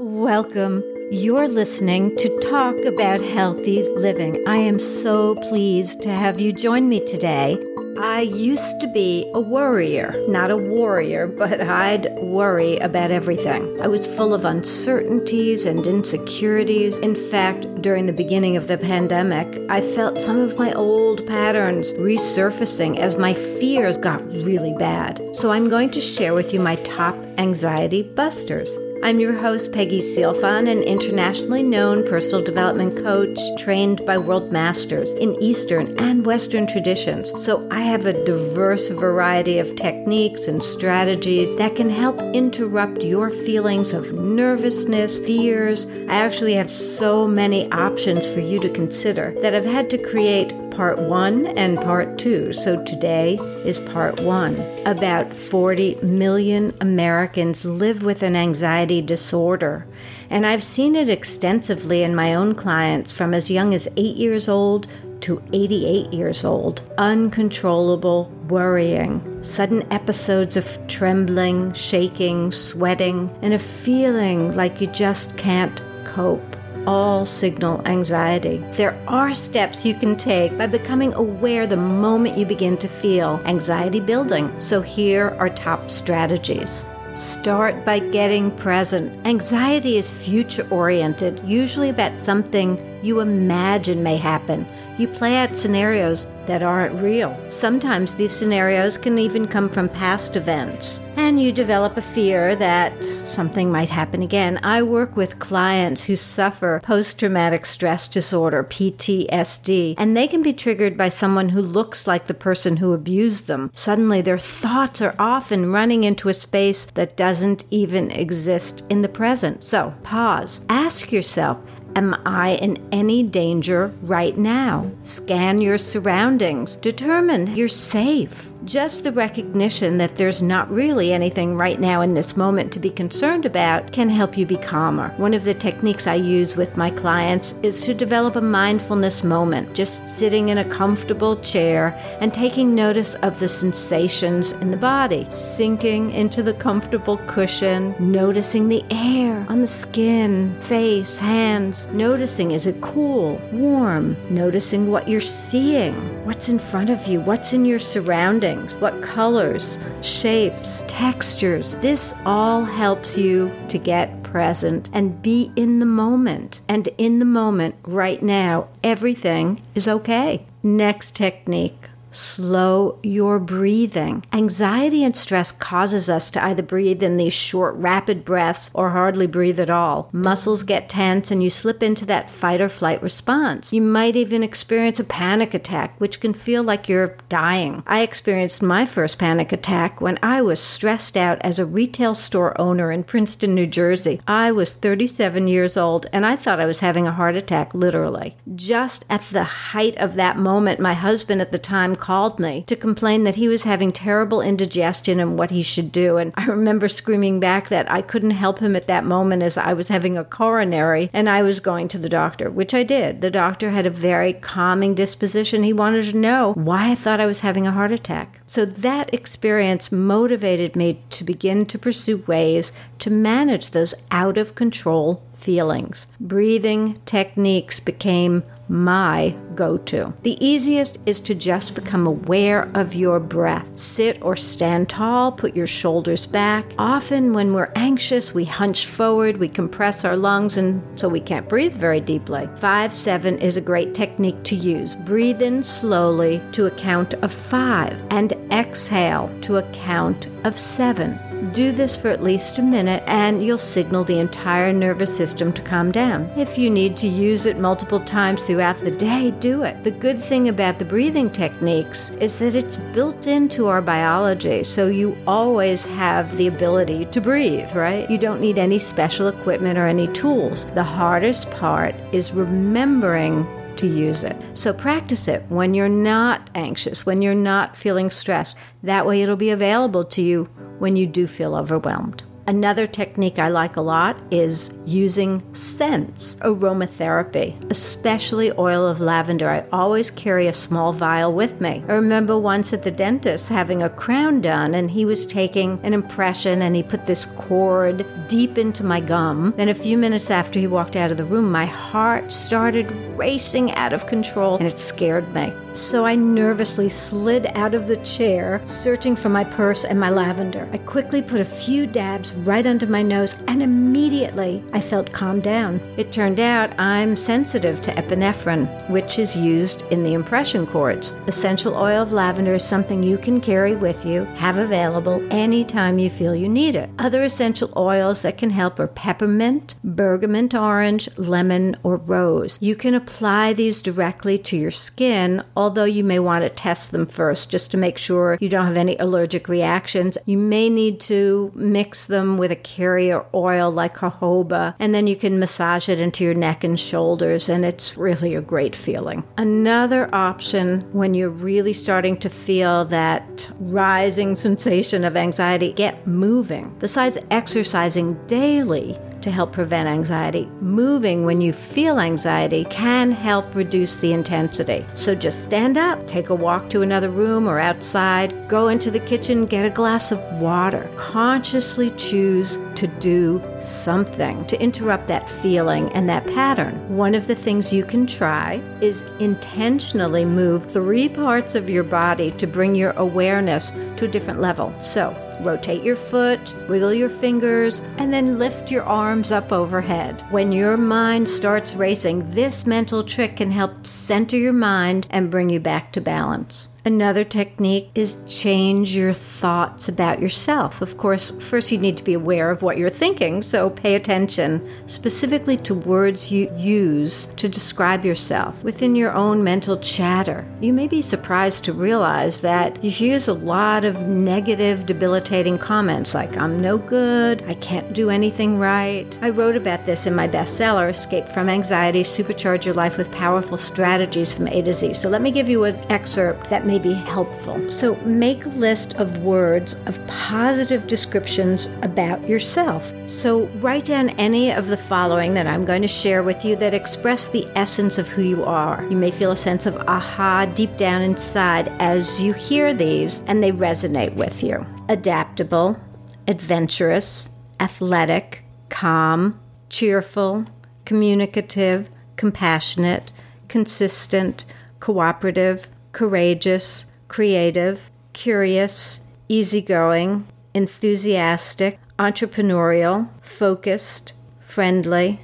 Welcome. You're listening to Talk About Healthy Living. I am so pleased to have you join me today. I used to be a worrier, not a warrior, but I'd worry about everything. I was full of uncertainties and insecurities. In fact, during the beginning of the pandemic, I felt some of my old patterns resurfacing as my fears got really bad. So I'm going to share with you my top anxiety busters. I'm your host, Peggy Sealfon, an internationally known personal development coach trained by world masters in Eastern and Western traditions. So I have a diverse variety of techniques and strategies that can help interrupt your feelings of nervousness, fears. I actually have so many options for you to consider that I've had to create part one and part two. So today is part one. About 40 million Americans live with an anxiety disorder. And I've seen it extensively in my own clients from as young as eight years old to 88 years old. Uncontrollable worrying, sudden episodes of trembling, shaking, sweating, and a feeling like you just can't cope all signal anxiety. There are steps you can take by becoming aware the moment you begin to feel anxiety building. So here are top strategies. Start by getting present. Anxiety is future oriented, usually about something you imagine may happen. You play out scenarios that aren't real. Sometimes these scenarios can even come from past events, and you develop a fear that something might happen again. I work with clients who suffer post traumatic stress disorder, PTSD, and they can be triggered by someone who looks like the person who abused them. Suddenly, their thoughts are often running into a space that doesn't even exist in the present. So, pause. Ask yourself, Am I in any danger right now? Scan your surroundings. Determine you're safe. Just the recognition that there's not really anything right now in this moment to be concerned about can help you be calmer. One of the techniques I use with my clients is to develop a mindfulness moment, just sitting in a comfortable chair and taking notice of the sensations in the body, sinking into the comfortable cushion, noticing the air on the skin, face, hands, noticing is it cool, warm, noticing what you're seeing, what's in front of you, what's in your surroundings what colors, shapes, textures. This all helps you to get present and be in the moment. And in the moment, right now, everything is okay. Next technique slow your breathing. Anxiety and stress causes us to either breathe in these short, rapid breaths or hardly breathe at all. Muscles get tense and you slip into that fight or flight response. You might even experience a panic attack, which can feel like you're dying. I experienced my first panic attack when I was stressed out as a retail store owner in Princeton, New Jersey. I was 37 years old and I thought I was having a heart attack, literally. Just at the height of that moment, my husband at the time called me to complain that he was having terrible indigestion and what he should do. And I remember screaming back that I couldn't help him at that moment as I was having a coronary and I was going to the doctor, which I did. The doctor had a very calming disposition. He wanted to know why I thought I was having a heart attack. So that experience motivated me to begin to pursue ways to manage those out of control feelings. Breathing techniques became my go to. The easiest is to just become aware of your breath. Sit or stand tall, put your shoulders back. Often, when we're anxious, we hunch forward, we compress our lungs, and so we can't breathe very deeply. 5 7 is a great technique to use. Breathe in slowly to a count of 5 and exhale to a count of 7. Do this for at least a minute and you'll signal the entire nervous system to calm down. If you need to use it multiple times throughout the day, do it. The good thing about the breathing techniques is that it's built into our biology, so you always have the ability to breathe, right? You don't need any special equipment or any tools. The hardest part is remembering to use it. So practice it when you're not anxious, when you're not feeling stressed. That way it'll be available to you when you do feel overwhelmed. Another technique I like a lot is using scents, aromatherapy, especially oil of lavender. I always carry a small vial with me. I remember once at the dentist having a crown done, and he was taking an impression and he put this cord deep into my gum. Then, a few minutes after he walked out of the room, my heart started racing out of control and it scared me. So I nervously slid out of the chair, searching for my purse and my lavender. I quickly put a few dabs right under my nose, and immediately I felt calmed down. It turned out I'm sensitive to epinephrine, which is used in the impression cords. Essential oil of lavender is something you can carry with you, have available anytime you feel you need it. Other essential oils that can help are peppermint, bergamot orange, lemon, or rose. You can apply these directly to your skin although you may want to test them first just to make sure you don't have any allergic reactions. You may need to mix them with a carrier oil like jojoba, and then you can massage it into your neck and shoulders, and it's really a great feeling. Another option when you're really starting to feel that rising sensation of anxiety, get moving. Besides exercising daily, to help prevent anxiety. Moving when you feel anxiety can help reduce the intensity. So just stand up, take a walk to another room or outside, go into the kitchen, get a glass of water. Consciously choose to do something to interrupt that feeling and that pattern. One of the things you can try is intentionally move three parts of your body to bring your awareness to a different level. So, Rotate your foot, wiggle your fingers, and then lift your arms up overhead. When your mind starts racing, this mental trick can help center your mind and bring you back to balance. Another technique is change your thoughts about yourself. Of course, first you need to be aware of what you're thinking, so pay attention specifically to words you use to describe yourself within your own mental chatter. You may be surprised to realize that you use a lot of negative, debilitating comments like, I'm no good, I can't do anything right. I wrote about this in my bestseller, Escape from Anxiety Supercharge Your Life with Powerful Strategies from A to Z. So let me give you an excerpt that may be helpful. So make a list of words of positive descriptions about yourself. So write down any of the following that I'm going to share with you that express the essence of who you are. You may feel a sense of aha deep down inside as you hear these and they resonate with you. Adaptable, adventurous, athletic, calm, cheerful, communicative, compassionate, consistent, cooperative, courageous, creative, curious, easygoing, enthusiastic, entrepreneurial, focused, friendly,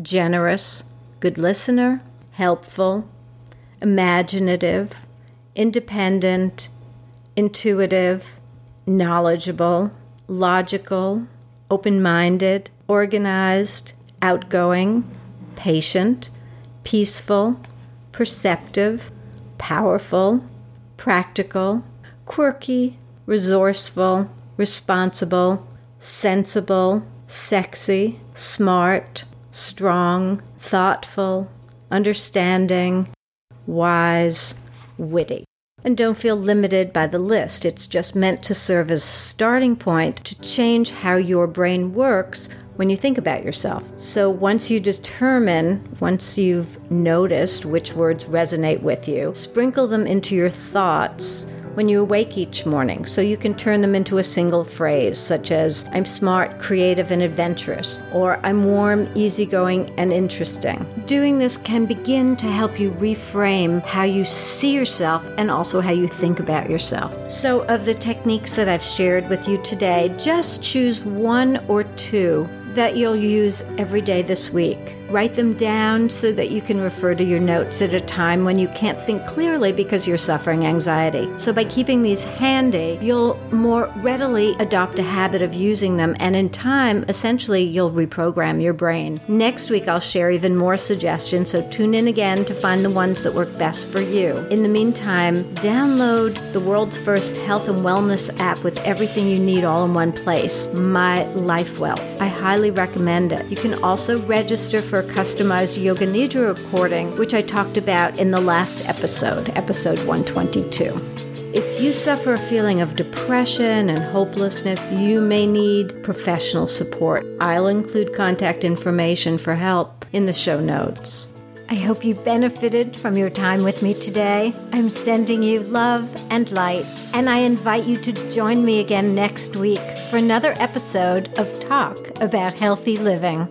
generous, good listener, helpful, imaginative, independent, intuitive, knowledgeable, logical, open minded, organized, outgoing, patient, peaceful, perceptive, powerful, practical, quirky, resourceful, responsible, sensible, sexy, smart, strong, thoughtful, understanding, wise, witty. And don't feel limited by the list. It's just meant to serve as a starting point to change how your brain works when you think about yourself. So once you determine, once you've noticed which words resonate with you, sprinkle them into your thoughts when you awake each morning so you can turn them into a single phrase, such as, I'm smart, creative, and adventurous, or I'm warm, easygoing, and interesting. Doing this can begin to help you reframe how you see yourself and also how you think about yourself. So, of the techniques that I've shared with you today, just choose one or two that you'll use every day this week. Write them down so that you can refer to your notes at a time when you can't think clearly because you're suffering anxiety. So, by keeping these handy, you'll more readily adopt a habit of using them, and in time, essentially, you'll reprogram your brain. Next week, I'll share even more suggestions, so tune in again to find the ones that work best for you. In the meantime, download the world's first health and wellness app with everything you need all in one place, My Life Well. I highly recommend it. You can also register for customized Yoga Nidra recording, which I talked about in the last episode, episode 122. If you suffer a feeling of depression and hopelessness, you may need professional support. I'll include contact information for help in the show notes. I hope you benefited from your time with me today. I'm sending you love and light, and I invite you to join me again next week for another episode of Talk About Healthy Living.